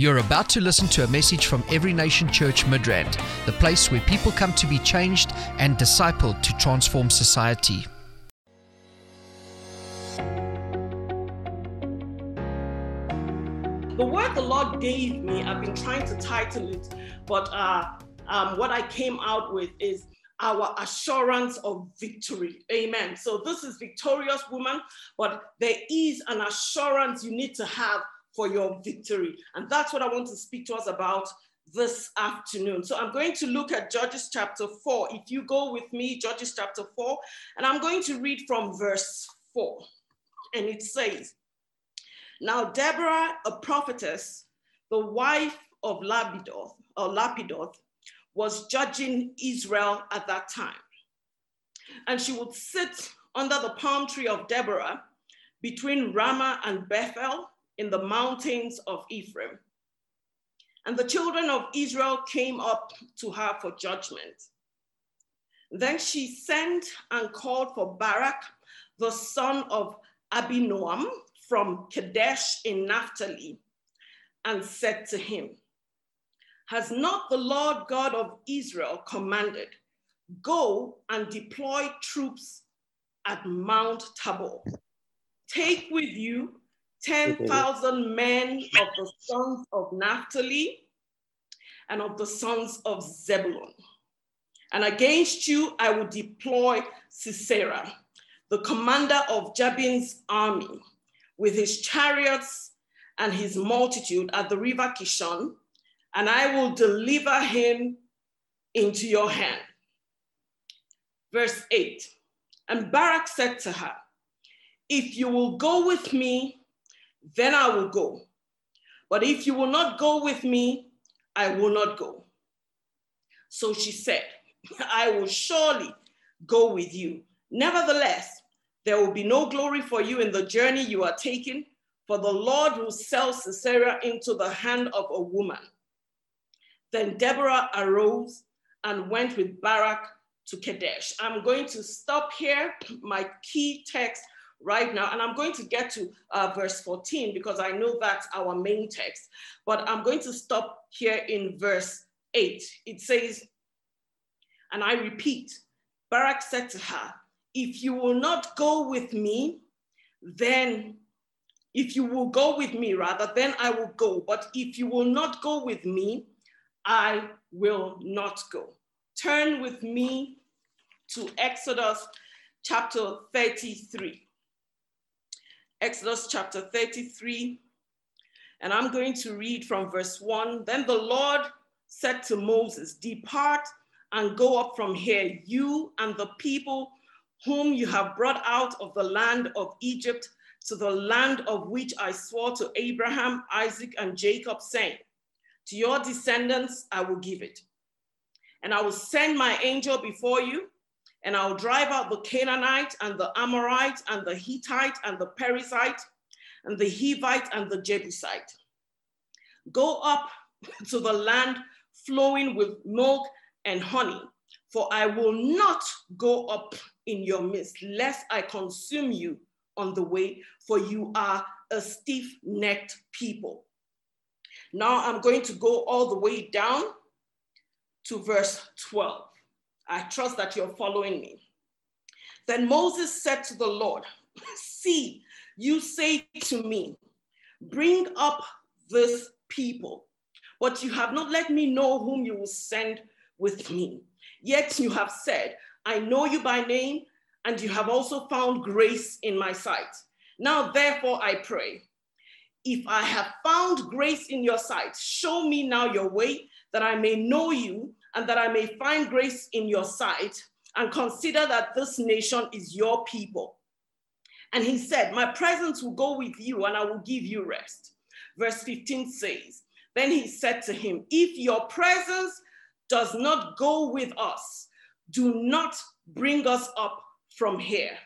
You're about to listen to a message from Every Nation Church Midrand, the place where people come to be changed and discipled to transform society. The word the Lord gave me, I've been trying to title it, but uh, um, what I came out with is our assurance of victory. Amen. So this is victorious woman, but there is an assurance you need to have for your victory. And that's what I want to speak to us about this afternoon. So I'm going to look at Judges chapter 4. If you go with me, Judges chapter 4, and I'm going to read from verse 4. And it says, Now Deborah, a prophetess, the wife of Lapidoth, or Lapidoth, was judging Israel at that time. And she would sit under the palm tree of Deborah between Ramah and Bethel in the mountains of Ephraim. And the children of Israel came up to her for judgment. Then she sent and called for Barak, the son of Abinoam from Kadesh in Naphtali, and said to him, Has not the Lord God of Israel commanded, Go and deploy troops at Mount Tabor? Take with you 10,000 men of the sons of Naphtali and of the sons of Zebulun. And against you I will deploy Sisera, the commander of Jabin's army, with his chariots and his multitude at the river Kishon, and I will deliver him into your hand. Verse 8 And Barak said to her, If you will go with me, then I will go. But if you will not go with me, I will not go. So she said, I will surely go with you. Nevertheless, there will be no glory for you in the journey you are taking, for the Lord will sell Sisera into the hand of a woman. Then Deborah arose and went with Barak to Kadesh. I'm going to stop here. My key text right now. And I'm going to get to uh, verse 14 because I know that's our main text. But I'm going to stop here in verse 8. It says, and I repeat, Barak said to her, If you will not go with me, then if you will go with me, rather, then I will go. But if you will not go with me, I will not go. Turn with me to Exodus chapter 33. Exodus chapter 33. And I'm going to read from verse 1. Then the Lord said to Moses, Depart and go up from here, you and the people whom you have brought out of the land of Egypt to the land of which I swore to Abraham, Isaac, and Jacob, saying, To your descendants I will give it. And I will send my angel before you and I'll drive out the Canaanite and the Amorite and the Hittite and the Perizzite and the Hivite and the Jebusite. Go up to the land flowing with milk and honey, for I will not go up in your midst, lest I consume you on the way, for you are a stiff necked people. Now I'm going to go all the way down to verse 12. I trust that you're following me. Then Moses said to the Lord, See, you say to me, Bring up this people, but you have not let me know whom you will send with me. Yet you have said, I know you by name, and you have also found grace in my sight. Now, therefore, I pray, if I have found grace in your sight, show me now your way that I may know you and that I may find grace in your sight, and consider that this nation is your people. And he said, My presence will go with you, and I will give you rest. Verse 15 says, Then he said to him, If your presence does not go with us, do not bring us up from here.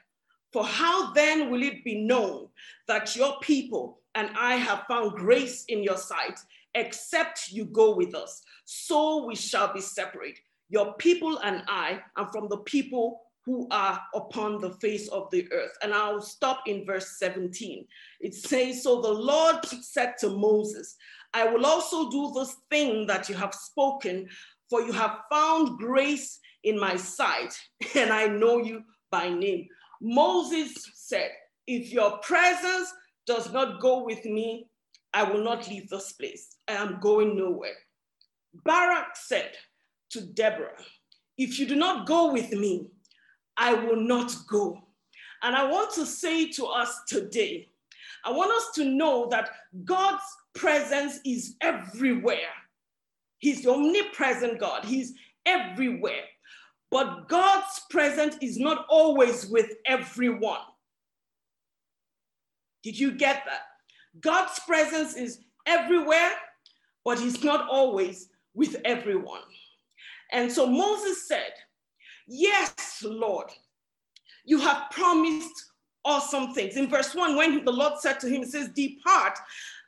For how then will it be known that your people and I have found grace in your sight, except you go with us? so we shall be separate, your people and I, and from the people who are upon the face of the earth. And I'll stop in verse 17. It says, So the Lord said to Moses, I will also do this thing that you have spoken, for you have found grace in my sight, and I know you by name. Moses said, If your presence does not go with me, I will not leave this place. I am going nowhere. Barak said to Deborah, If you do not go with me, I will not go. And I want to say to us today, I want us to know that God's presence is everywhere. He's the omnipresent God, He's everywhere. But God's presence is not always with everyone. Did you get that? God's presence is everywhere, but He's not always with everyone. And so Moses said, Yes, Lord, you have promised awesome things. In verse 1, when the Lord said to him, He says, Depart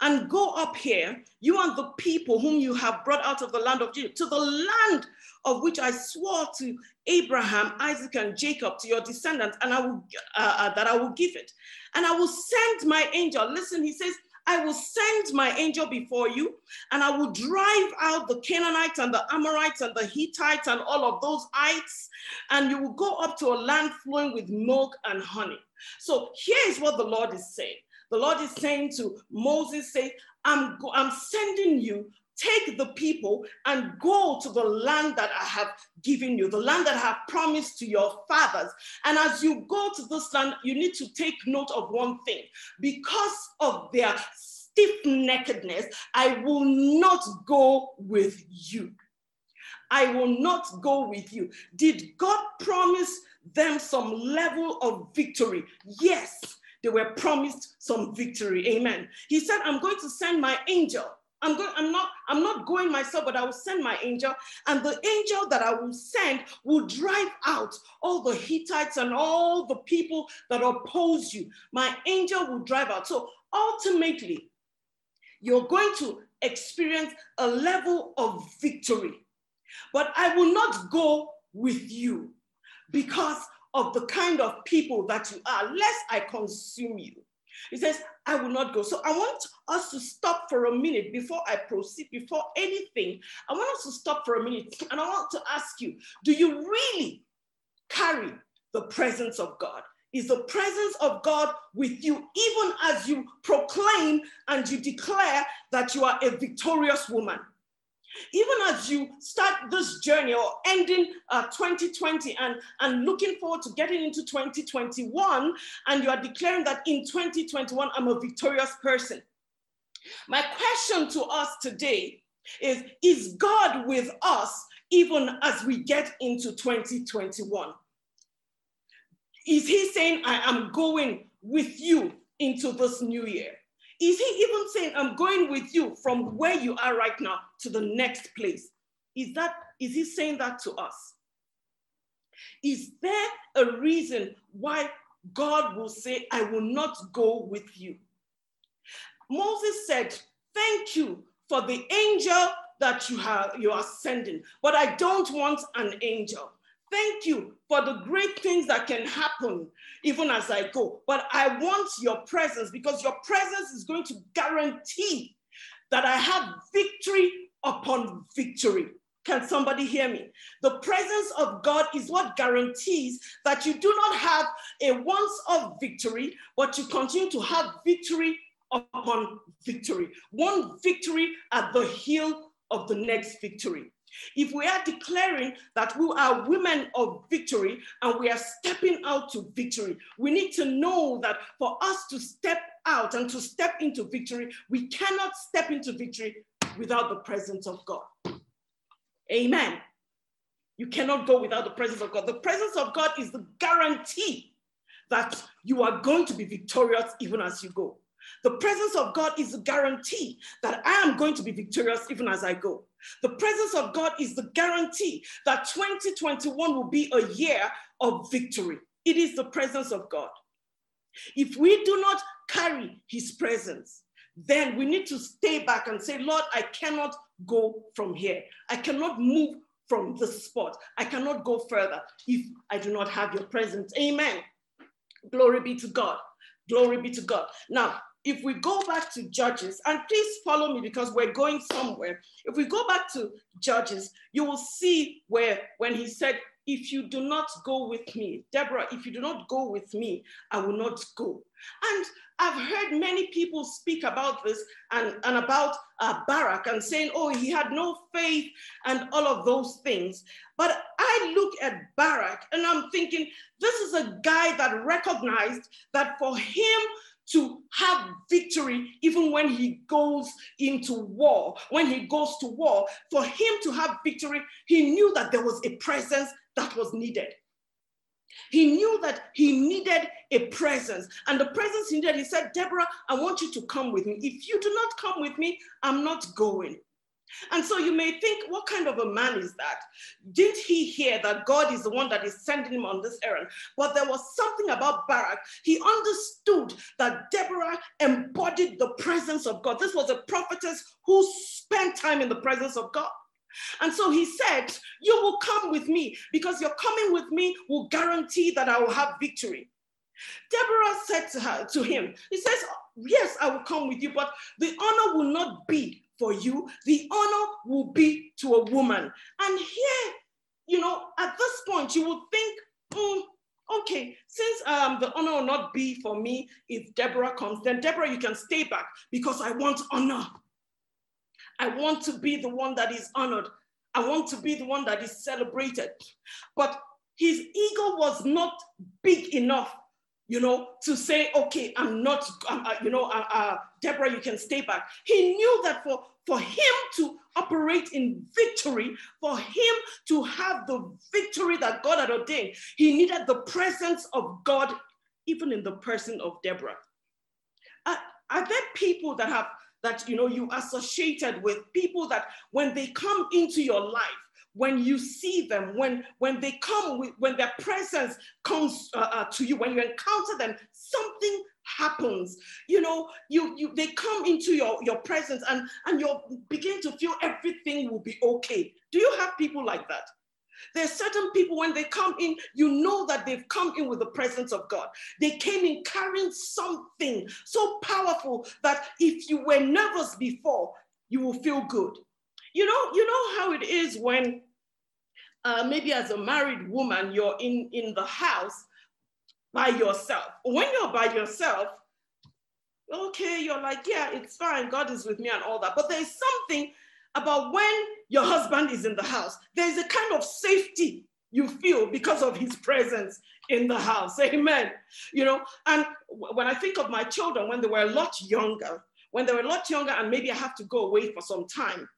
and go up here, you and the people whom you have brought out of the land of Egypt, to the land of which I swore to Abraham, Isaac, and Jacob, to your descendants, and I will uh, uh, that I will give it. And I will send my angel. Listen, he says, I will send my angel before you, and I will drive out the Canaanites and the Amorites and the Hittites and all of those ites, and you will go up to a land flowing with milk and honey. So here is what the Lord is saying. The Lord is saying to Moses, say, I'm, I'm sending you take the people and go to the land that I have given you, the land that I have promised to your fathers. And as you go to this land, you need to take note of one thing. Because of their stiff neckedness, I will not go with you. I will not go with you. Did God promise them some level of victory? Yes, they were promised some victory. Amen. He said, I'm going to send my angel I'm going, I'm not, I'm not going myself, but I will send my angel, and the angel that I will send will drive out all the Hittites and all the people that oppose you. My angel will drive out. So ultimately, you're going to experience a level of victory. But I will not go with you because of the kind of people that you are, lest I consume you. He says, I will not go. So I want us to stop for a minute before I proceed, before anything. I want us to stop for a minute and I want to ask you do you really carry the presence of God? Is the presence of God with you even as you proclaim and you declare that you are a victorious woman? even as you start this journey or ending uh, 2020 and, and looking forward to getting into 2021, and you are declaring that in 2021, I'm a victorious person. My question to us today is Is God with us even as we get into 2021? Is He saying, I am going with you into this new year? Is he even saying, I'm going with you from where you are right now to the next place? Is that is he saying that to us? Is there a reason why God will say, I will not go with you? Moses said, Thank you for the angel that you have you are sending, but I don't want an angel. Thank you for the great things that can happen even as I go. But I want your presence because your presence is going to guarantee that I have victory upon victory. Can somebody hear me? The presence of God is what guarantees that you do not have a once off victory, but you continue to have victory upon victory. One victory at the heel of the next victory. If we are declaring that we are women of victory and we are stepping out to victory, we need to know that for us to step out and to step into victory, we cannot step into victory without the presence of God. Amen. You cannot go without the presence of God. The presence of God is the guarantee that you are going to be victorious even as you go. The presence of God is the guarantee that I am going to be victorious even as I go. The presence of God is the guarantee that 2021 will be a year of victory. It is the presence of God. If we do not carry his presence, then we need to stay back and say, Lord, I cannot go from here. I cannot move from this spot. I cannot go further if I do not have your presence. Amen. Glory be to God. Glory be to God. Now, if we go back to Judges, and please follow me because we're going somewhere. If we go back to Judges, you will see where when he said, if you do not go with me, Deborah, if you do not go with me, I will not go. And I've heard many people speak about this and, and about uh, Barak and saying, oh, he had no faith and all of those things. But I look at Barak and I'm thinking, this is a guy that recognized that for him to have victory even when he goes into war. When he goes to war, for him to have victory, he knew that there was a presence that was needed. He knew that he needed a presence. And the presence he needed, he said, Deborah, I want you to come with me. If you do not come with me, I'm not going. And so you may think, what kind of a man is that? Didn't he hear that God is the one that is sending him on this errand? But there was something about Barak. He understood that Deborah embodied the presence of God. This was a prophetess who spent time in the presence of God. And so he said, You will come with me because your coming with me will guarantee that I will have victory. Deborah said to her, to him, he says, Yes, I will come with you, but the honor will not be for you. The honor will be to a woman. And here, you know, at this point, you would think, mm, okay, since um, the honor will not be for me if Deborah comes, then Deborah, you can stay back because I want honor. I want to be the one that is honored. I want to be the one that is celebrated. But his ego was not big enough, you know, to say, okay, I'm not, uh, you know, uh, uh, Deborah, you can stay back. He knew that for, for him to operate in victory, for him to have the victory that God had ordained, he needed the presence of God, even in the person of Deborah. Uh, are there people that have that you know you associated with people that when they come into your life when you see them when when they come when their presence comes uh, uh, to you when you encounter them something happens you know you you they come into your your presence and and you begin to feel everything will be okay do you have people like that there's certain people, when they come in, you know that they've come in with the presence of God. They came in carrying something so powerful that if you were nervous before, you will feel good. You know, you know how it is when uh, maybe as a married woman, you're in, in the house by yourself. When you're by yourself, okay, you're like, yeah, it's fine. God is with me and all that. But there's something about when your husband is in the house. There's a kind of safety you feel because of his presence in the house. Amen. You know, and when I think of my children when they were a lot younger, when they were a lot younger, and maybe I have to go away for some time.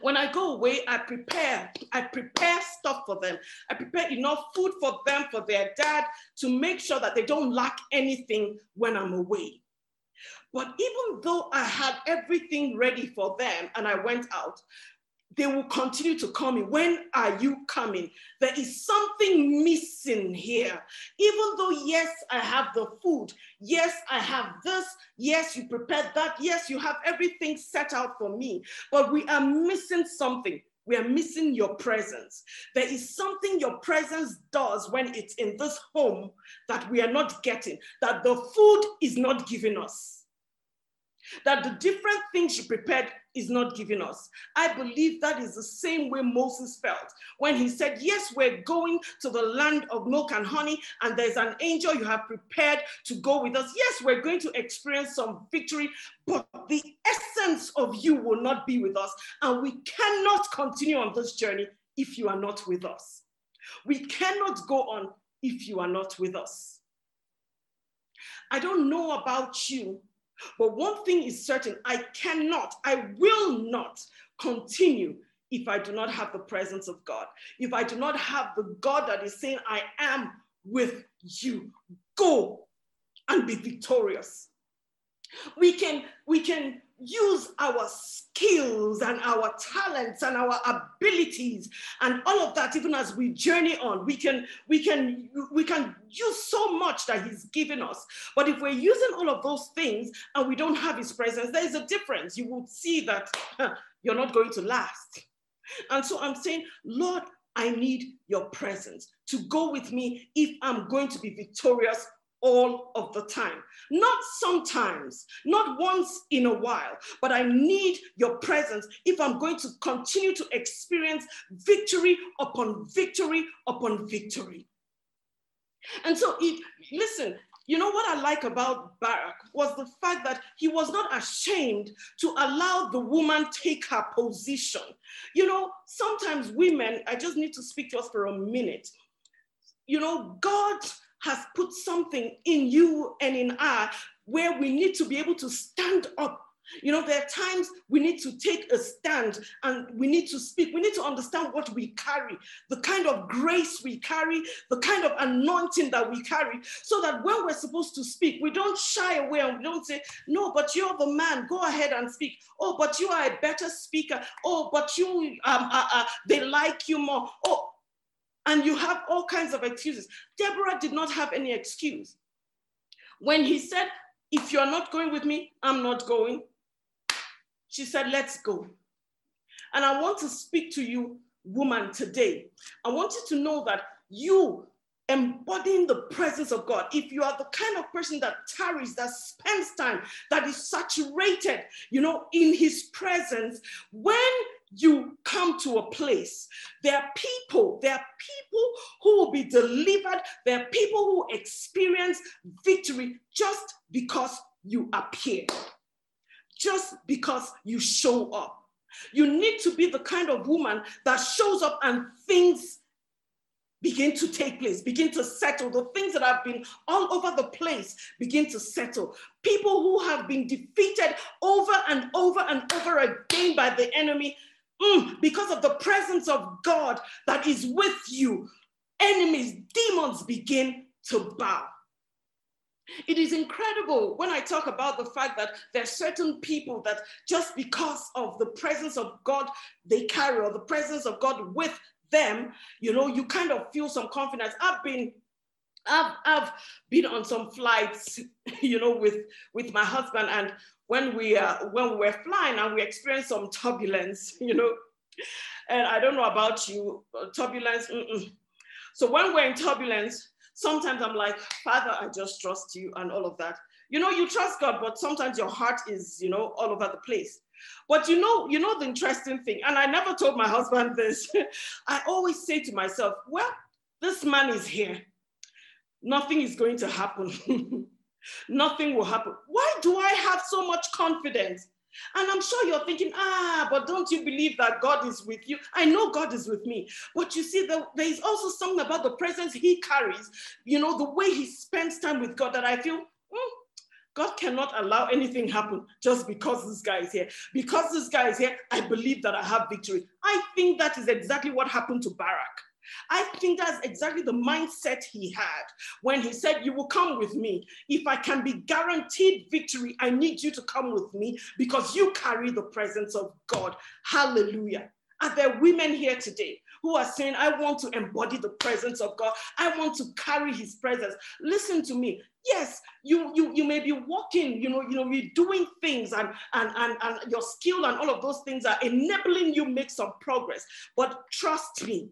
When I go away, I prepare. I prepare stuff for them. I prepare enough food for them, for their dad, to make sure that they don't lack anything when I'm away. But even though I had everything ready for them and I went out, they will continue to call me. When are you coming? There is something missing here. Even though, yes, I have the food. Yes, I have this. Yes, you prepared that. Yes, you have everything set out for me. But we are missing something. We are missing your presence. There is something your presence does when it's in this home that we are not getting, that the food is not giving us that the different things you prepared is not giving us. I believe that is the same way Moses felt when he said, Yes, we're going to the land of milk and honey, and there's an angel you have prepared to go with us. Yes, we're going to experience some victory, but the essence of you will not be with us. And we cannot continue on this journey if you are not with us. We cannot go on if you are not with us. I don't know about you, but one thing is certain I cannot, I will not continue if I do not have the presence of God. If I do not have the God that is saying, I am with you, go and be victorious. We can, we can use our skills and our talents and our abilities and all of that even as we journey on we can we can we can use so much that he's given us. But if we're using all of those things and we don't have his presence there is a difference. You will see that huh, you're not going to last. And so I'm saying, Lord, I need your presence to go with me if I'm going to be victorious all of the time. Not sometimes, not once in a while, but I need your presence if I'm going to continue to experience victory upon victory upon victory. And so, it, listen, you know what I like about Barak was the fact that he was not ashamed to allow the woman take her position. You know, sometimes women, I just need to speak to us for a minute. You know, God has put something in you and in I where we need to be able to stand up you know, there are times we need to take a stand and we need to speak. We need to understand what we carry, the kind of grace we carry, the kind of anointing that we carry, so that when we're supposed to speak, we don't shy away and we don't say, No, but you're the man, go ahead and speak. Oh, but you are a better speaker. Oh, but you, um, uh, uh, they like you more. Oh, and you have all kinds of excuses. Deborah did not have any excuse. When he said, If you're not going with me, I'm not going she said, Let's go. And I want to speak to you, woman, today. I want you to know that you embodying the presence of God, if you are the kind of person that tarries, that spends time, that is saturated, you know, in his presence, when you come to a place, there are people, there are people who will be delivered, there are people who experience victory just because you appear just because you show up. You need to be the kind of woman that shows up and things begin to take place, begin to settle. The things that have been all over the place begin to settle. People who have been defeated over and over and over again by the enemy mm, because of the presence of God that is with you. Enemies, demons begin to bow. It is incredible when I talk about the fact that there are certain people that just because of the presence of God they carry or the presence of God with them, you know, you kind of feel some confidence. I've been I've, I've been on some flights, you know, with, with my husband, and when we uh, when we were flying and we experienced some turbulence, you know, and I don't know about you, turbulence. Mm-mm. So when we're in turbulence, sometimes I'm like, Father, I just trust you and all of that. You know, you trust God, but sometimes your heart is, you know, all over the place. But you know, you know the interesting thing, and I never told my husband this. I always say to myself, well, this man is here. Nothing is going to happen. Nothing will happen. Why do I have so much confidence? And I'm sure you're thinking, ah, but don't you believe that God is with you? I know God is with me. But you see, there is also something about the presence he carries, you know, the way he spends time with God that I feel, mm, God cannot allow anything happen just because this guy is here. Because this guy is here, I believe that I have victory. I think that is exactly what happened to Barak. I think that's exactly the mindset he had when he said, You will come with me. If I can be guaranteed victory, I need you to come with me because you carry the presence of God. Hallelujah. Are there women here today who are saying, I want to embody the presence of God. I want to carry his presence. Listen to me. Yes, you, you, you may be walking, you know, you know, you're doing things and, and, and, and your skill and all of those things are enabling you make some progress. But trust me,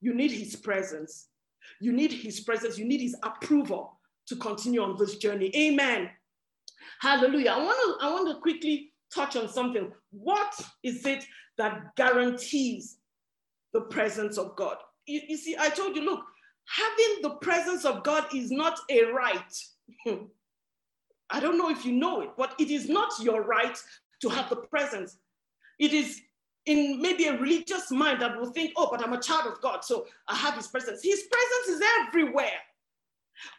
you need his presence. You need his presence. You need his approval to continue on this journey. Amen. Hallelujah. I want to I want to quickly touch on something. What is it that guarantees the presence of God? You, you see, I told you, look, having the presence of God is not a right. I don't know if you know it, but it is not your right to have the presence. It is in maybe a religious mind that will think, oh, but I'm a child of God, so I have his presence. His presence is everywhere.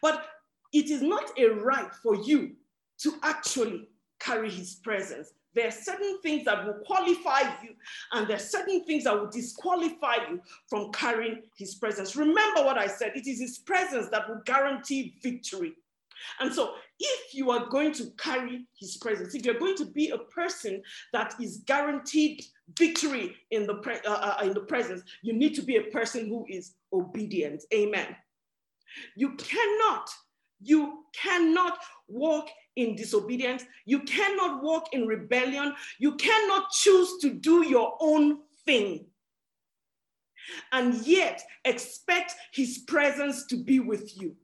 But it is not a right for you to actually carry his presence. There are certain things that will qualify you, and there are certain things that will disqualify you from carrying his presence. Remember what I said it is his presence that will guarantee victory. And so, if you are going to carry his presence, if you're going to be a person that is guaranteed victory in the, pre- uh, uh, in the presence, you need to be a person who is obedient. Amen. You cannot, you cannot walk in disobedience. You cannot walk in rebellion. You cannot choose to do your own thing. and yet expect his presence to be with you.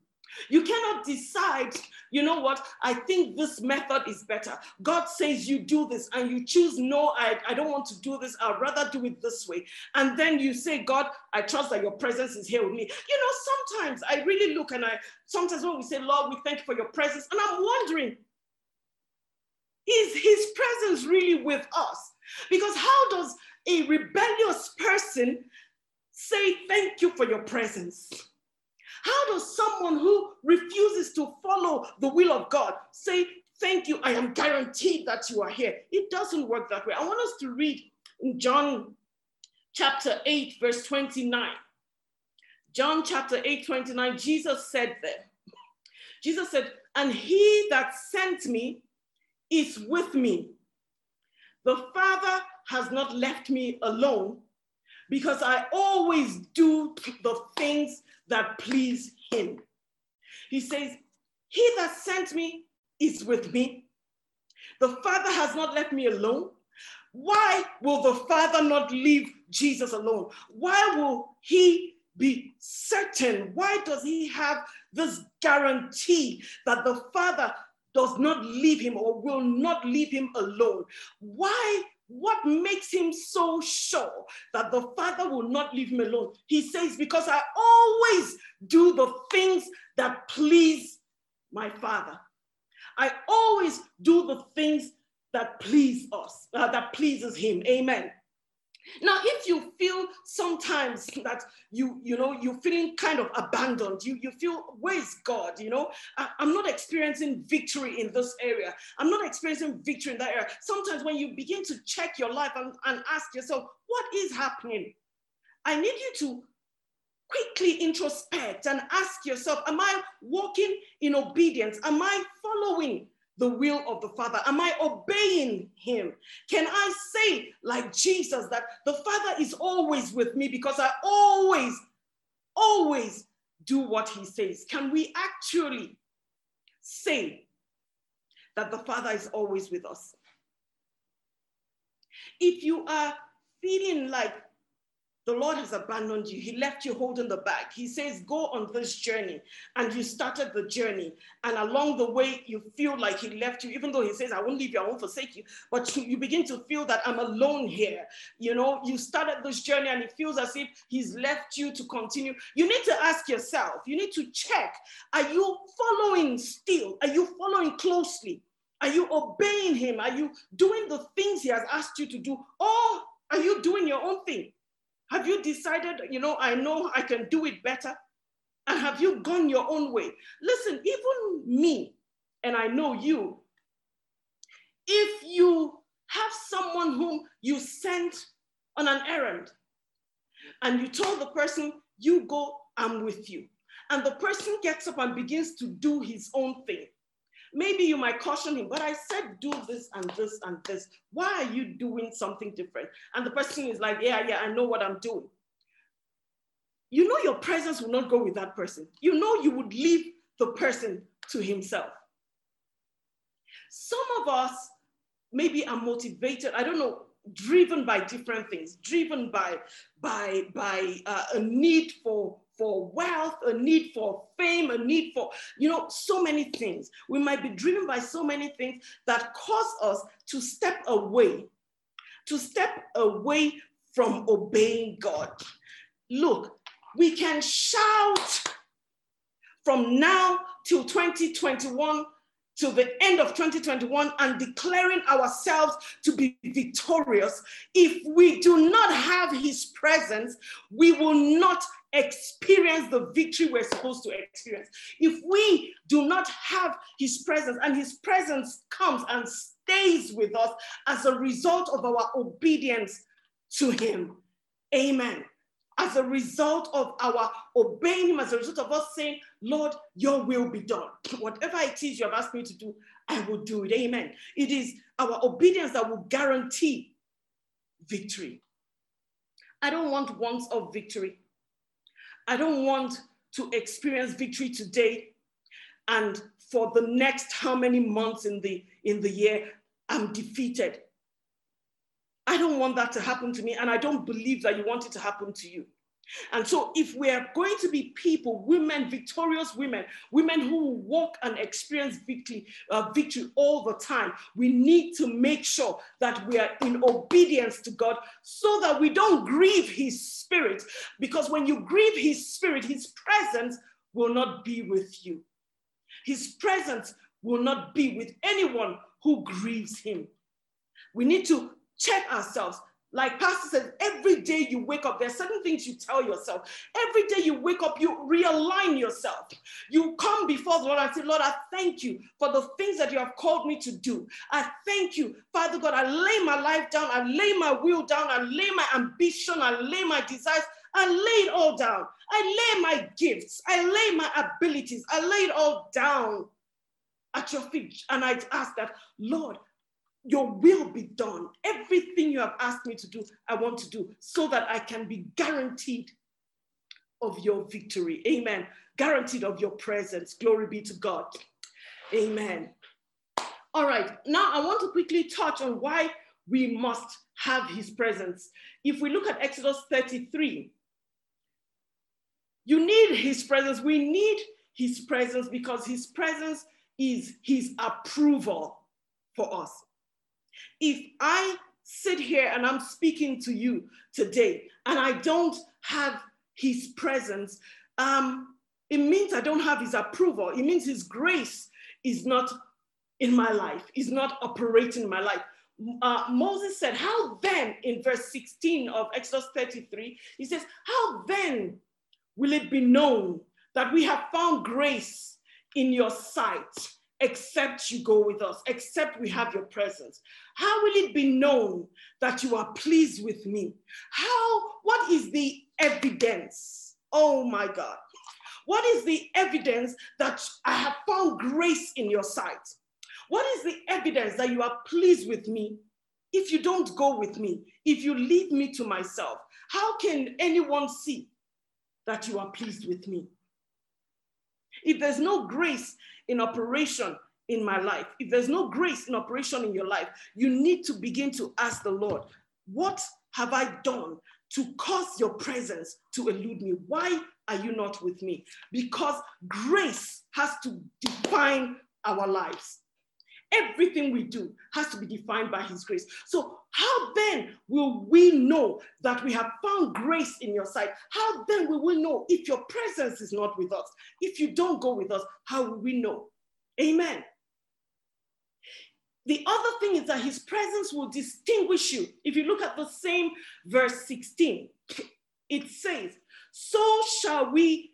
You cannot decide, you know what, I think this method is better. God says you do this and you choose, no, I, I don't want to do this. I'd rather do it this way. And then you say, God, I trust that your presence is here with me. You know, sometimes I really look and I, sometimes when we say, Lord, we thank you for your presence, and I'm wondering, is his presence really with us? Because how does a rebellious person say thank you for your presence? How does someone who refuses to follow the will of God say, Thank you, I am guaranteed that you are here? It doesn't work that way. I want us to read in John chapter 8, verse 29. John chapter 8, 29, Jesus said there, Jesus said, And he that sent me is with me. The Father has not left me alone because I always do the things that please him. He says, He that sent me is with me. The Father has not left me alone. Why will the Father not leave Jesus alone? Why will he be certain? Why does he have this guarantee that the Father does not leave him or will not leave him alone? Why what makes him so sure that the Father will not leave him alone? He says, Because I always do the things that please my Father. I always do the things that please us, uh, that pleases him. Amen. Now, if you feel sometimes that you, you know, you're feeling kind of abandoned, you, you feel, where's God? You know, I, am not experiencing victory in this area. I'm not experiencing victory in that area. Sometimes when you begin to check your life and, and ask yourself, what is happening? I need you to quickly introspect and ask yourself, am I walking in obedience? Am I following the will of the Father? Am I obeying Him? Can I say, like Jesus, that the Father is always with me because I always, always do what He says? Can we actually say that the Father is always with us? If you are feeling like the Lord has abandoned you. He left you holding the bag. He says, Go on this journey. And you started the journey. And along the way, you feel like He left you, even though He says, I won't leave you, I won't forsake you. But you, you begin to feel that I'm alone here. You know, you started this journey and it feels as if He's left you to continue. You need to ask yourself, you need to check are you following still? Are you following closely? Are you obeying Him? Are you doing the things He has asked you to do? Or are you doing your own thing? Have you decided, you know, I know I can do it better? And have you gone your own way? Listen, even me, and I know you, if you have someone whom you sent on an errand and you told the person, you go, I'm with you. And the person gets up and begins to do his own thing. Maybe you might caution him, but I said do this and this and this. Why are you doing something different? And the person is like, yeah, yeah, I know what I'm doing. You know your presence will not go with that person. You know you would leave the person to himself. Some of us maybe are motivated, I don't know, driven by different things, driven by, by, by uh, a need for for wealth, a need for fame, a need for, you know, so many things. We might be driven by so many things that cause us to step away, to step away from obeying God. Look, we can shout from now till 2021 to the end of 2021 and declaring ourselves to be victorious. If we do not have his presence, we will not experience the victory we're supposed to experience. If we do not have his presence and his presence comes and stays with us as a result of our obedience to him. Amen as a result of our obeying Him, as a result of us saying, Lord, your will be done. Whatever it is you have asked me to do, I will do it. Amen. It is our obedience that will guarantee victory. I don't want once of victory. I don't want to experience victory today and for the next how many months in the in the year I'm defeated. I don't want that to happen to me, and I don't believe that you want it to happen to you. And so, if we are going to be people, women, victorious women, women who walk and experience victory, uh, victory all the time, we need to make sure that we are in obedience to God so that we don't grieve His Spirit. Because when you grieve His Spirit, His presence will not be with you. His presence will not be with anyone who grieves Him. We need to check ourselves like Pastor says, every day you wake up, there's certain things you tell yourself. Every day you wake up, you realign yourself. You come before the Lord and say, Lord, I thank you for the things that you have called me to do. I thank you, Father God. I lay my life down, I lay my will down, I lay my ambition, I lay my desires, I lay it all down. I lay my gifts, I lay my abilities, I lay it all down at your feet. And I ask that, Lord, your will be done. Everything you have asked me to do, I want to do so that I can be guaranteed of your victory. Amen. Guaranteed of your presence. Glory be to God. Amen. All right. Now I want to quickly touch on why we must have his presence. If we look at Exodus 33, you need his presence. We need his presence because his presence is his approval for us. If I sit here and I'm speaking to you today and I don't have his presence, um, it means I don't have his approval. It means his grace is not in my life, is not operating in my life. Uh, Moses said, How then, in verse 16 of Exodus 33, he says, How then will it be known that we have found grace in your sight? Except you go with us, except we have your presence? How will it be known that you are pleased with me? How, what is the evidence? Oh my God. What is the evidence that I have found grace in your sight? What is the evidence that you are pleased with me if you don't go with me, if you leave me to myself? How can anyone see that you are pleased with me? If there's no grace in operation in my life, if there's no grace in operation in your life, you need to begin to ask the Lord, what have I done to cause your presence to elude me? Why are you not with me? Because grace has to define our lives. Everything we do has to be defined by His grace. So, how then will we know that we have found grace in your sight? How then will we know if your presence is not with us? If you don't go with us, how will we know? Amen. The other thing is that his presence will distinguish you. If you look at the same verse 16, it says, So shall we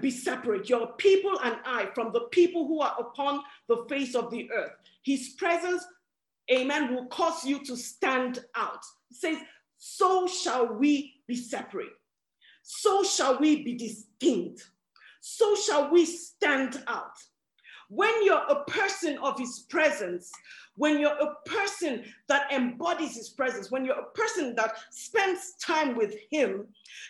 be separate, your people and I, from the people who are upon the face of the earth. His presence, amen, will cause you to stand out. It says, So shall we be separate. So shall we be distinct. So shall we stand out. When you're a person of his presence, when you're a person that embodies his presence, when you're a person that spends time with him,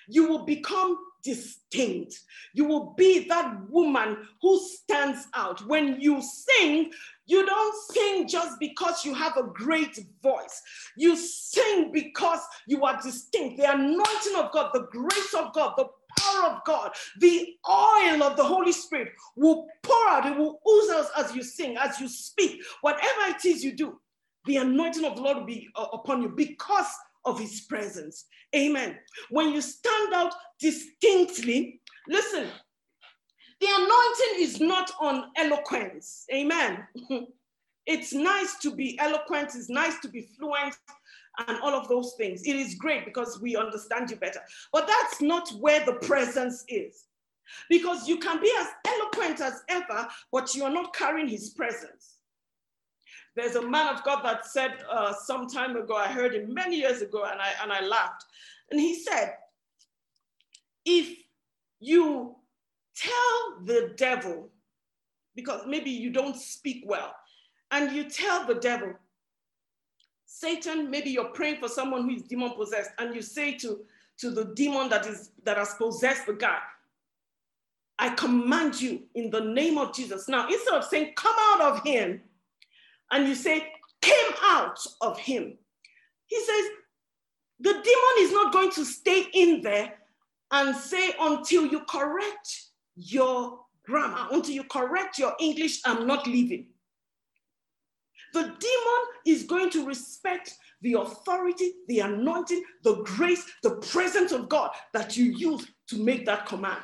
you will become distinct. You will be that woman who stands out. When you sing, you don't sing just because you have a great voice. You sing because you are distinct. The anointing of God, the grace of God, the power of God, the oil of the Holy Spirit will pour out, it will ooze out as you sing, as you speak, whatever it is you do. The anointing of the Lord will be uh, upon you because of his presence. Amen. When you stand out distinctly, listen, the anointing is not on eloquence. Amen. it's nice to be eloquent, it's nice to be fluent, and all of those things. It is great because we understand you better. But that's not where the presence is. Because you can be as eloquent as ever, but you are not carrying his presence. There's a man of God that said uh, some time ago, I heard him many years ago, and I, and I laughed. And he said, if you tell the devil, because maybe you don't speak well, and you tell the devil, Satan, maybe you're praying for someone who is demon possessed, and you say to, to the demon that is that has possessed the guy, I command you in the name of Jesus. Now, instead of saying, come out of him, and you say, came out of him, he says, the demon is not going to stay in there and say, until you correct your grammar, until you correct your English, I'm not leaving. The demon is going to respect the authority, the anointing, the grace, the presence of God that you use to make that command.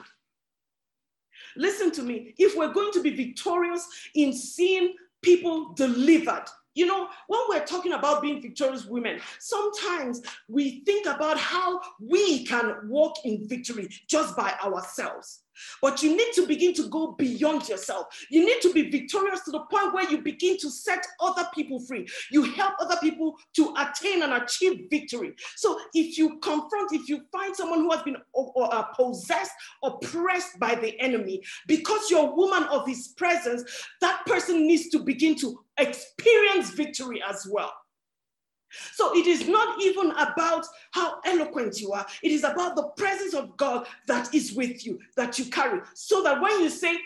Listen to me. If we're going to be victorious in seeing people delivered, you know, when we're talking about being victorious women, sometimes we think about how we can walk in victory just by ourselves. But you need to begin to go beyond yourself. You need to be victorious to the point where you begin to set other people free. You help other people to attain and achieve victory. So if you confront, if you find someone who has been uh, possessed, oppressed by the enemy, because you're a woman of his presence, that person needs to begin to experience victory as well. So it is not even about how eloquent you are, it is about the presence of God that is with you, that you carry. So that when you say,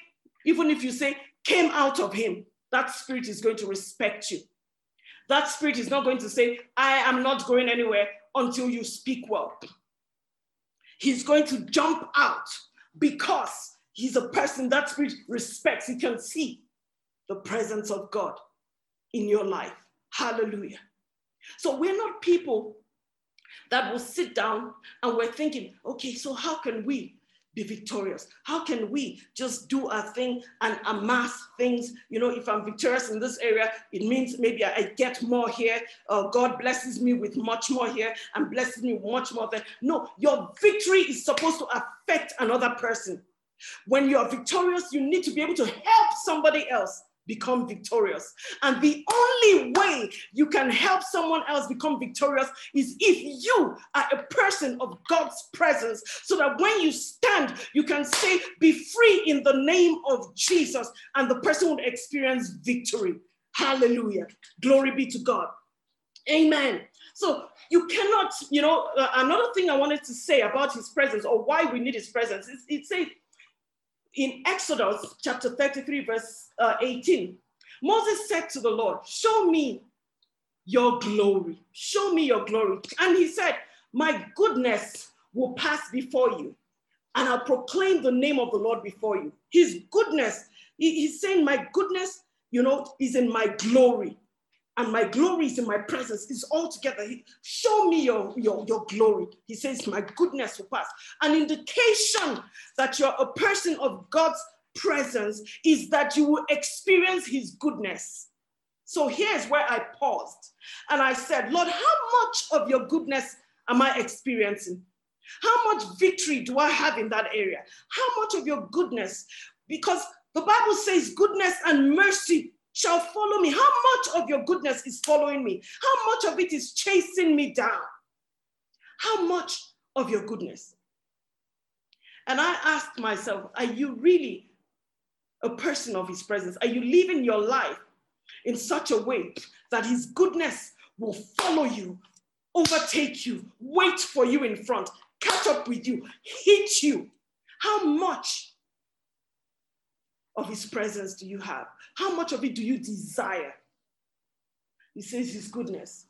even if you say, came out of him, that spirit is going to respect you. That spirit is not going to say, I am not going anywhere until you speak well. He's going to jump out because he's a person that spirit respects. He can see the presence of God in your life. Hallelujah. So we're not people that will sit down and we're thinking, okay, so how can we be victorious? How can we just do our thing and amass things? You know, if I'm victorious in this area, it means maybe I get more here. Uh, God blesses me with much more here and blesses me with much more there. No, your victory is supposed to affect another person. When you are victorious, you need to be able to help somebody else become victorious. And the only way you can help someone else become victorious is if you are a person of God's presence, so that when you stand, you can say, Be free in the name of Jesus, and the person will experience victory. Hallelujah. Glory be to God. Amen. So you cannot, you know, uh, another thing I wanted to say about his presence or why we need his presence is it says in Exodus chapter 33, verse uh, 18, Moses said to the Lord, Show me your glory. Show me your glory. And he said, My goodness will pass before you, and I'll proclaim the name of the Lord before you. His goodness, he's saying, My goodness, you know, is in my glory and my glory is in my presence is all together. Show me your, your, your glory. He says, My goodness will pass. An indication that you're a person of God's presence is that you will experience his goodness. So here's where I paused and I said, Lord, how much of your goodness am I experiencing? How much victory do I have in that area? How much of your goodness? Because the Bible says goodness and mercy shall follow me. How much of your goodness is following me? How much of it is chasing me down? How much of your goodness? And I asked myself, are you really a person of his presence? Are you living your life in such a way that his goodness will follow you, overtake you, wait for you in front, catch up with you, hit you? How much of his presence do you have? How much of it do you desire? He says his goodness.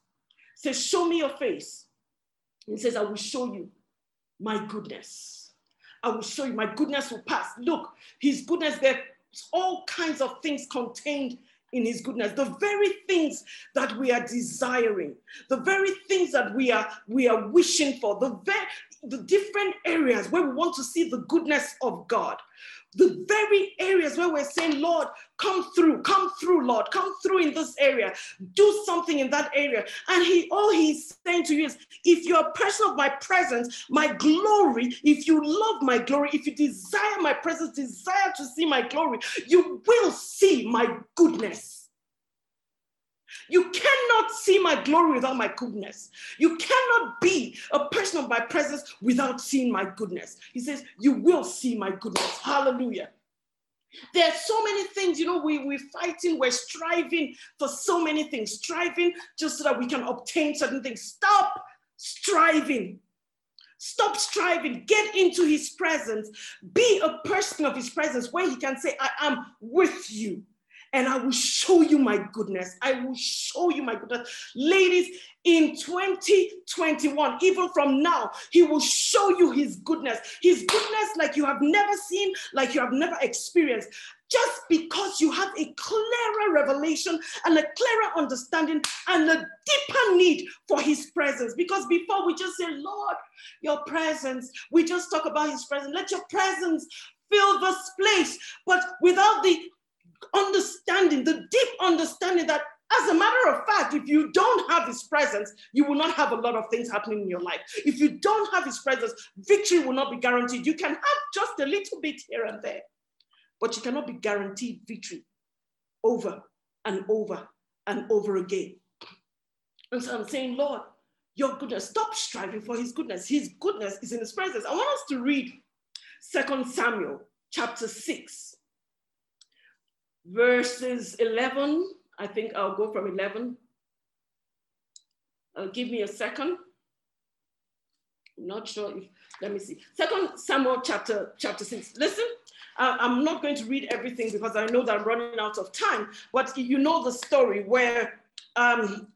He says, Show me your face. He says, I will show you my goodness. I will show you my goodness will pass. Look, his goodness, there's all kinds of things contained in his goodness. The very things that we are desiring the very things that we are we are wishing for the very the different areas where we want to see the goodness of god the very areas where we're saying, Lord, come through, come through, Lord, come through in this area, do something in that area. And he all he's saying to you is, if you're a person of my presence, my glory, if you love my glory, if you desire my presence, desire to see my glory, you will see my goodness. You cannot see my glory without my goodness. You cannot be a person of my presence without seeing my goodness. He says, You will see my goodness. Hallelujah. There are so many things, you know, we, we're fighting, we're striving for so many things, striving just so that we can obtain certain things. Stop striving. Stop striving. Get into his presence. Be a person of his presence where he can say, I am with you and I will show you my goodness. I will show you my goodness. Ladies, in 2021, even from now, He will show you His goodness. His goodness, like you have never seen, like you have never experienced. Just because you have a clearer revelation and a clearer understanding and a deeper need for His presence. Because before we just say, Lord, your presence, we just talk about His presence. Let your presence fill this place. But without the understanding, the deep understanding that, as a matter of fact, if you don't have his presence, you will not have a lot of things happening in your life. If you don't have his presence, victory will not be guaranteed. You can have just a little bit here and there, but you cannot be guaranteed victory over and over and over again. And so I'm saying, Lord, your goodness, stop striving for his goodness. His goodness is in his presence. I want us to read Second Samuel chapter 6 verses 11. I think I'll go from 11. Uh, give me a second. I'm not sure if, let me see. Second Samuel chapter, chapter 6. Listen, I'm not going to read everything because I know that I'm running out of time, but you know the story where um,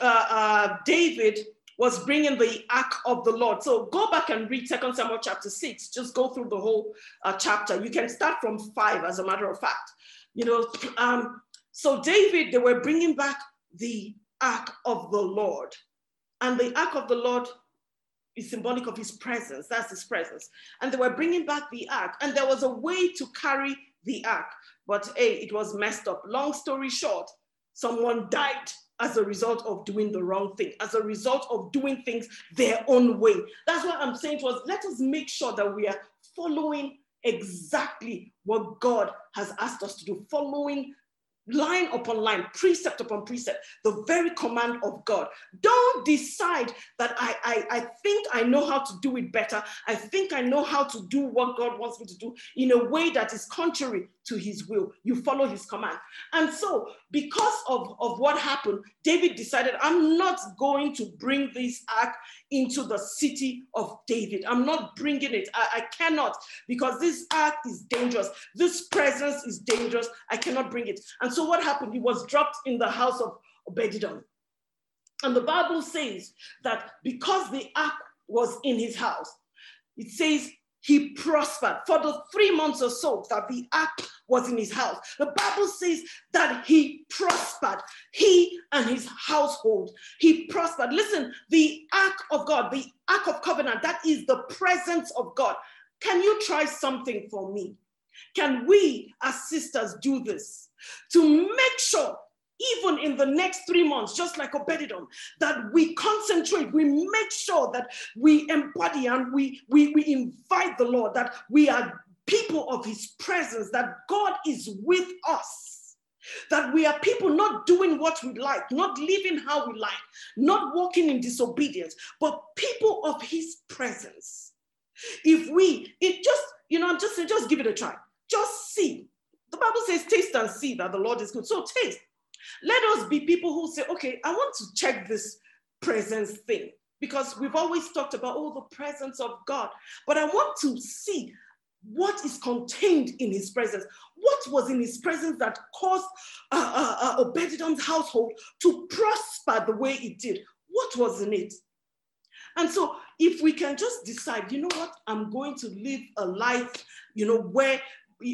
uh, uh David was bringing the ark of the Lord. So go back and read Second Samuel chapter 6. Just go through the whole uh, chapter. You can start from 5, as a matter of fact. You know, um, so David, they were bringing back the ark of the Lord. And the ark of the Lord is symbolic of his presence. That's his presence. And they were bringing back the ark. And there was a way to carry the ark. But hey, it was messed up. Long story short, someone died as a result of doing the wrong thing, as a result of doing things their own way. That's what I'm saying to us. Let us make sure that we are following exactly what God has asked us to do, following line upon line, precept upon precept, the very command of God. Don't decide that I, I, I think I know how to do it better. I think I know how to do what God wants me to do in a way that is contrary to his will. You follow his command. And so, because of, of what happened, David decided, I'm not going to bring this ark into the city of David. I'm not bringing it. I, I cannot because this ark is dangerous. This presence is dangerous. I cannot bring it. And so, what happened? He was dropped in the house of Obededom. And the Bible says that because the ark was in his house, it says he prospered for the three months or so that the ark was in his house. The Bible says that he prospered, he and his household. He prospered. Listen, the ark of God, the ark of covenant, that is the presence of God. Can you try something for me? Can we as sisters do this to make sure even in the next three months, just like Obededom, that we concentrate, we make sure that we embody and we, we, we invite the Lord, that we are people of his presence, that God is with us. That we are people not doing what we like, not living how we like, not walking in disobedience, but people of his presence. If we, it just, you know, I'm just just give it a try. Just see. The Bible says, taste and see that the Lord is good. So taste let us be people who say, okay, I want to check this presence thing because we've always talked about, oh, the presence of God. But I want to see what is contained in his presence. What was in his presence that caused uh, uh, uh, Obededom's household to prosper the way it did? What was in it? And so, if we can just decide, you know what, I'm going to live a life, you know, where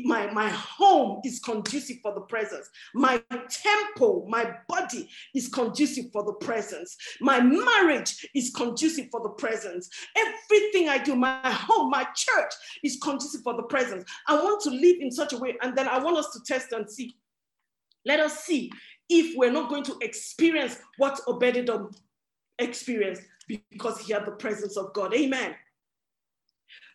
my, my home is conducive for the presence. My temple, my body is conducive for the presence. My marriage is conducive for the presence. Everything I do, my home, my church is conducive for the presence. I want to live in such a way. And then I want us to test and see. Let us see if we're not going to experience what Obededom experienced because he had the presence of God. Amen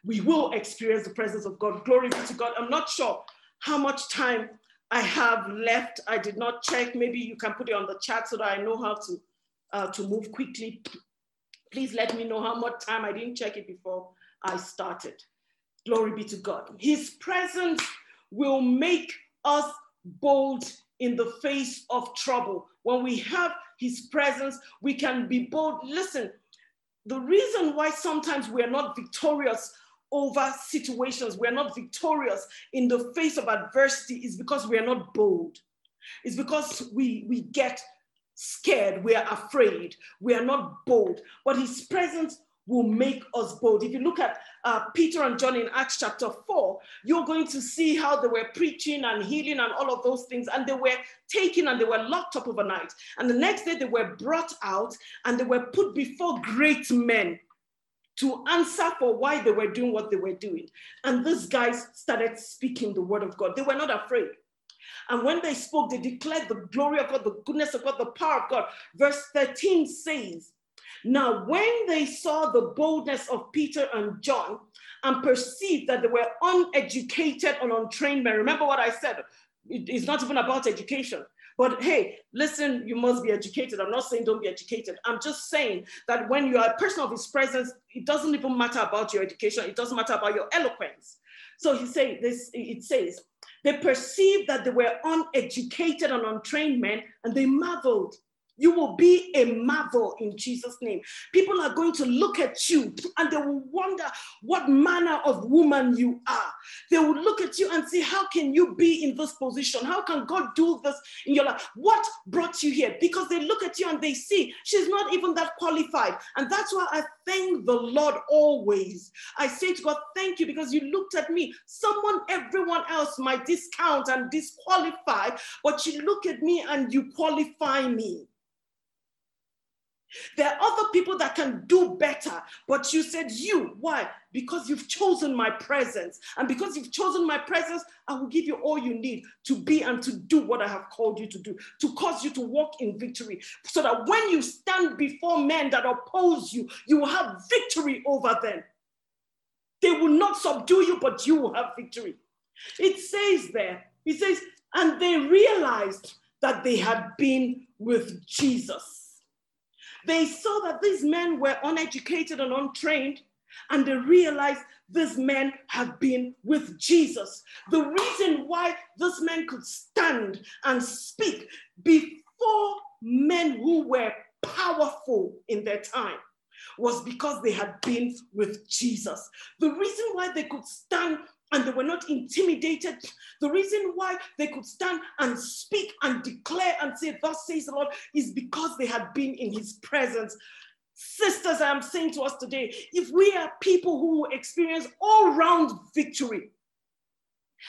we will experience the presence of God. Glory be to God. I'm not sure how much time I have left. I did not check. Maybe you can put it on the chat so that I know how to, uh, to move quickly. Please let me know how much time. I didn't check it before I started. Glory be to God. His presence will make us bold in the face of trouble. When we have his presence, we can be bold. Listen, the reason why sometimes we are not victorious over situations, we're not victorious in the face of adversity is because we are not bold. It's because we, we get scared, we are afraid, we are not bold. But his presence will make us bold. If you look at uh, Peter and John in Acts chapter 4, you're going to see how they were preaching and healing and all of those things. And they were taken and they were locked up overnight. And the next day they were brought out and they were put before great men to answer for why they were doing what they were doing. And these guys started speaking the word of God. They were not afraid. And when they spoke, they declared the glory of God, the goodness of God, the power of God. Verse 13 says, Now, when they saw the boldness of Peter and John and perceived that they were uneducated and untrained men, remember what I said? It's not even about education. But hey, listen, you must be educated. I'm not saying don't be educated. I'm just saying that when you are a person of his presence, it doesn't even matter about your education, it doesn't matter about your eloquence. So he say this, it says, they perceived that they were uneducated and untrained men, and they marveled. You will be a marvel in Jesus' name. People are going to look at you and they will wonder what manner of woman you are. They will look at you and say, How can you be in this position? How can God do this in your life? What brought you here? Because they look at you and they see she's not even that qualified. And that's why I thank the Lord always. I say to God, Thank you because you looked at me. Someone, everyone else might discount and disqualify, but you look at me and you qualify me. There are other people that can do better, but you said you. Why? Because you've chosen my presence. And because you've chosen my presence, I will give you all you need to be and to do what I have called you to do, to cause you to walk in victory. So that when you stand before men that oppose you, you will have victory over them. They will not subdue you, but you will have victory. It says there, it says, and they realized that they had been with Jesus. They saw that these men were uneducated and untrained, and they realized these men had been with Jesus. The reason why these men could stand and speak before men who were powerful in their time was because they had been with Jesus. The reason why they could stand and they were not intimidated. The reason why they could stand and speak and declare and say, Thus says the Lord, is because they had been in his presence. Sisters, I am saying to us today, if we are people who experience all round victory,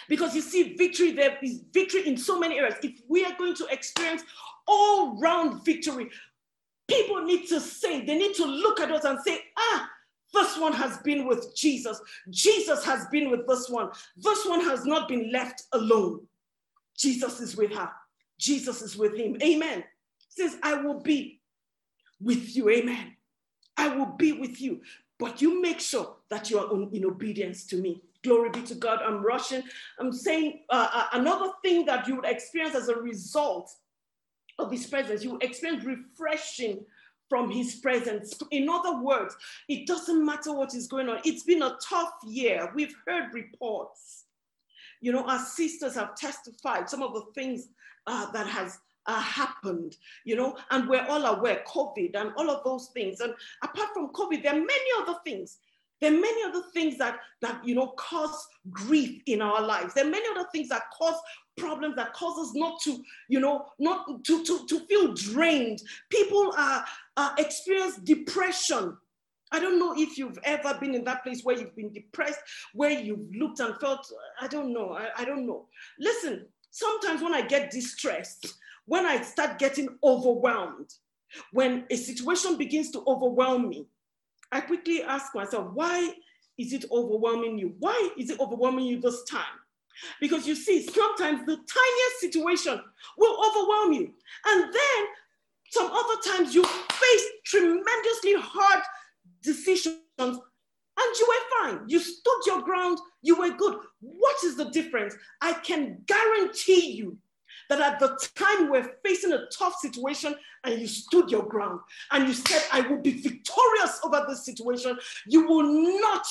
because you see, victory, there is victory in so many areas. If we are going to experience all round victory, people need to say, they need to look at us and say, ah, this one has been with Jesus. Jesus has been with this one. This one has not been left alone. Jesus is with her. Jesus is with him. Amen. says, I will be with you. Amen. I will be with you. But you make sure that you are in obedience to me. Glory be to God. I'm rushing. I'm saying uh, uh, another thing that you would experience as a result of his presence. You experience refreshing from his presence. In other words, it doesn't matter what is going on. It's been a tough year. We've heard reports. You know, our sisters have testified some of the things uh, that has uh, happened, you know, and we're all aware, COVID and all of those things. And apart from COVID, there are many other things there are many other things that, that you know, cause grief in our lives. There are many other things that cause problems that cause us not to, you know, not to, to, to feel drained. People are, are experience depression. I don't know if you've ever been in that place where you've been depressed, where you've looked and felt, I don't know, I, I don't know. Listen, sometimes when I get distressed, when I start getting overwhelmed, when a situation begins to overwhelm me, I quickly ask myself, why is it overwhelming you? Why is it overwhelming you this time? Because you see, sometimes the tiniest situation will overwhelm you. And then some other times you face tremendously hard decisions and you were fine. You stood your ground, you were good. What is the difference? I can guarantee you that at the time we're facing a tough situation and you stood your ground and you said, I will be victorious over this situation, you will not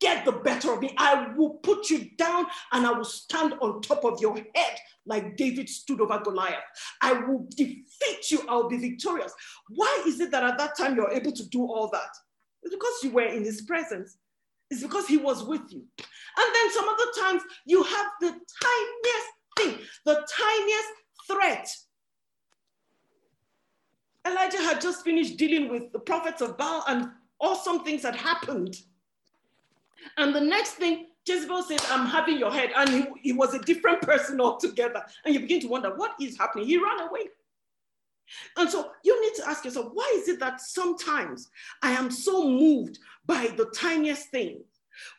get the better of me. I will put you down and I will stand on top of your head like David stood over Goliath. I will defeat you. I'll be victorious. Why is it that at that time you're able to do all that? It's because you were in his presence. It's because he was with you. And then some other times you have the tiniest thing, the tiniest threat. Elijah had just finished dealing with the prophets of Baal and awesome things had happened. And the next thing, Jezebel says, I'm having your head. And he, he was a different person altogether. And you begin to wonder, what is happening? He ran away. And so you need to ask yourself, why is it that sometimes I am so moved by the tiniest things?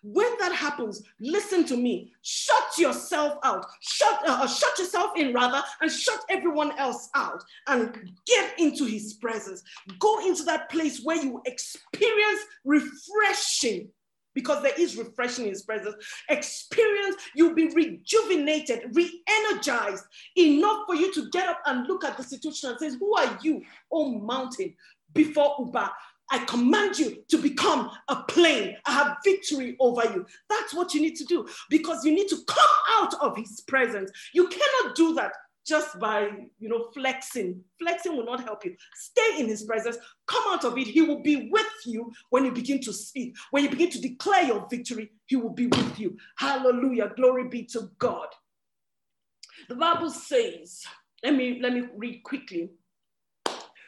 When that happens, listen to me. Shut yourself out. Shut, uh, uh, shut yourself in rather, and shut everyone else out, and get into His presence. Go into that place where you experience refreshing because there is refreshing in his presence. Experience, you'll be rejuvenated, re energized enough for you to get up and look at the situation and say, Who are you, oh mountain, before Uba? I command you to become a plain. I have victory over you. That's what you need to do because you need to come out of his presence. You cannot do that just by you know flexing. Flexing will not help you. Stay in his presence. Come out of it. He will be with you when you begin to speak. When you begin to declare your victory he will be with you. Hallelujah. Glory be to god. The bible says let me let me read quickly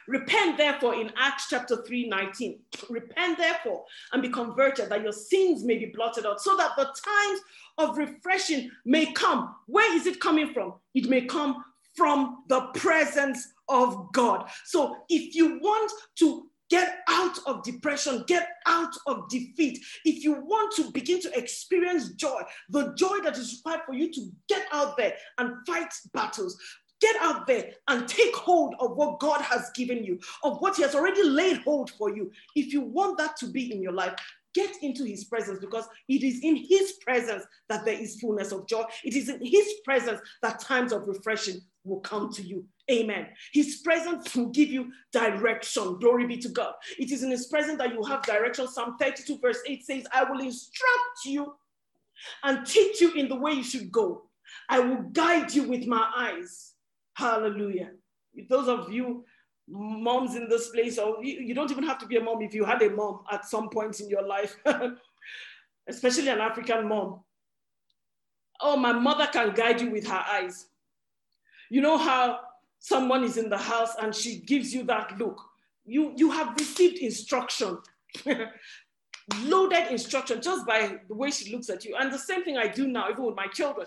Repent therefore in Acts chapter 3 19. Repent therefore and be converted that your sins may be blotted out, so that the times of refreshing may come. Where is it coming from? It may come from the presence of God. So if you want to get out of depression, get out of defeat, if you want to begin to experience joy, the joy that is required for you to get out there and fight battles, Get out there and take hold of what God has given you, of what He has already laid hold for you. If you want that to be in your life, get into his presence because it is in his presence that there is fullness of joy. It is in his presence that times of refreshing will come to you. Amen. His presence will give you direction. Glory be to God. It is in his presence that you have direction. Psalm 32, verse 8 says, I will instruct you and teach you in the way you should go. I will guide you with my eyes. Hallelujah. Those of you moms in this place, or you don't even have to be a mom if you had a mom at some point in your life, especially an African mom. Oh, my mother can guide you with her eyes. You know how someone is in the house and she gives you that look. You, you have received instruction, loaded instruction just by the way she looks at you. And the same thing I do now, even with my children.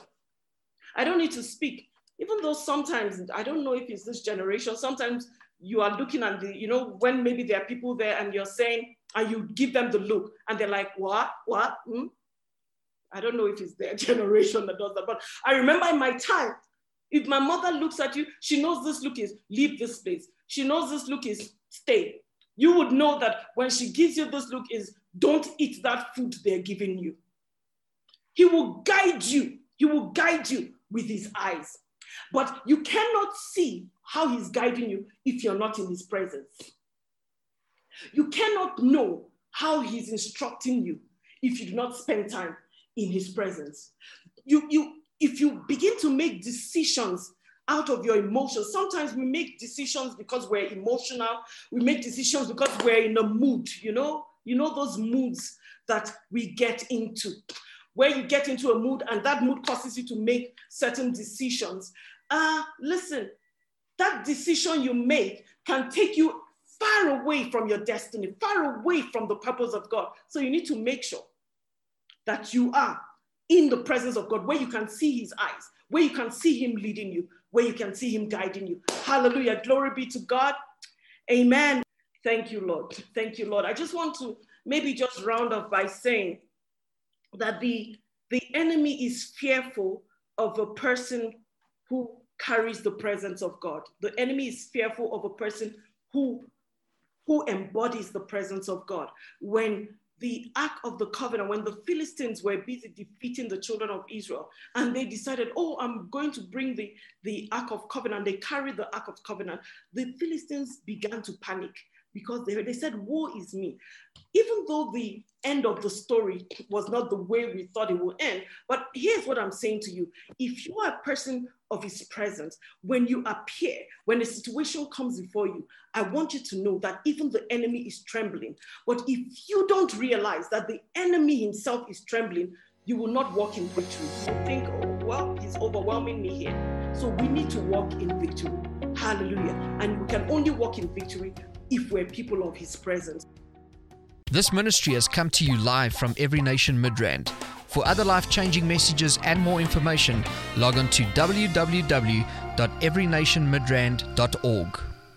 I don't need to speak even though sometimes I don't know if it's this generation, sometimes you are looking at the, you know, when maybe there are people there and you're saying, and you give them the look and they're like, what, what? Hmm? I don't know if it's their generation that does that, but I remember in my time, if my mother looks at you, she knows this look is leave this place. She knows this look is stay. You would know that when she gives you this look is don't eat that food they're giving you. He will guide you. He will guide you with his eyes. But you cannot see how he's guiding you if you're not in his presence. You cannot know how he's instructing you if you do not spend time in his presence. You, you, if you begin to make decisions out of your emotions, sometimes we make decisions because we're emotional. We make decisions because we're in a mood, you know, you know, those moods that we get into where you get into a mood and that mood causes you to make certain decisions. Uh, listen, that decision you make can take you far away from your destiny, far away from the purpose of God. So you need to make sure that you are in the presence of God, where you can see his eyes, where you can see him leading you, where you can see him guiding you. Hallelujah. Glory be to God. Amen. Thank you, Lord. Thank you, Lord. I just want to maybe just round off by saying that the, the enemy is fearful of a person who carries the presence of God. The enemy is fearful of a person who, who embodies the presence of God. When the Ark of the Covenant, when the Philistines were busy defeating the children of Israel, and they decided, oh, I'm going to bring the, the Ark of Covenant, they carried the Ark of Covenant, the Philistines began to panic because they, they said, Woe is me. Even though the end of the story was not the way we thought it would end, but here's what I'm saying to you. If you are a person of his presence, when you appear, when a situation comes before you, I want you to know that even the enemy is trembling. But if you don't realize that the enemy himself is trembling, you will not walk in victory. You think, oh, well, he's overwhelming me here. So we need to walk in victory. Hallelujah. And we can only walk in victory if we're people of his presence. This ministry has come to you live from Every Nation Midrand. For other life changing messages and more information, log on to www.everynationmidrand.org.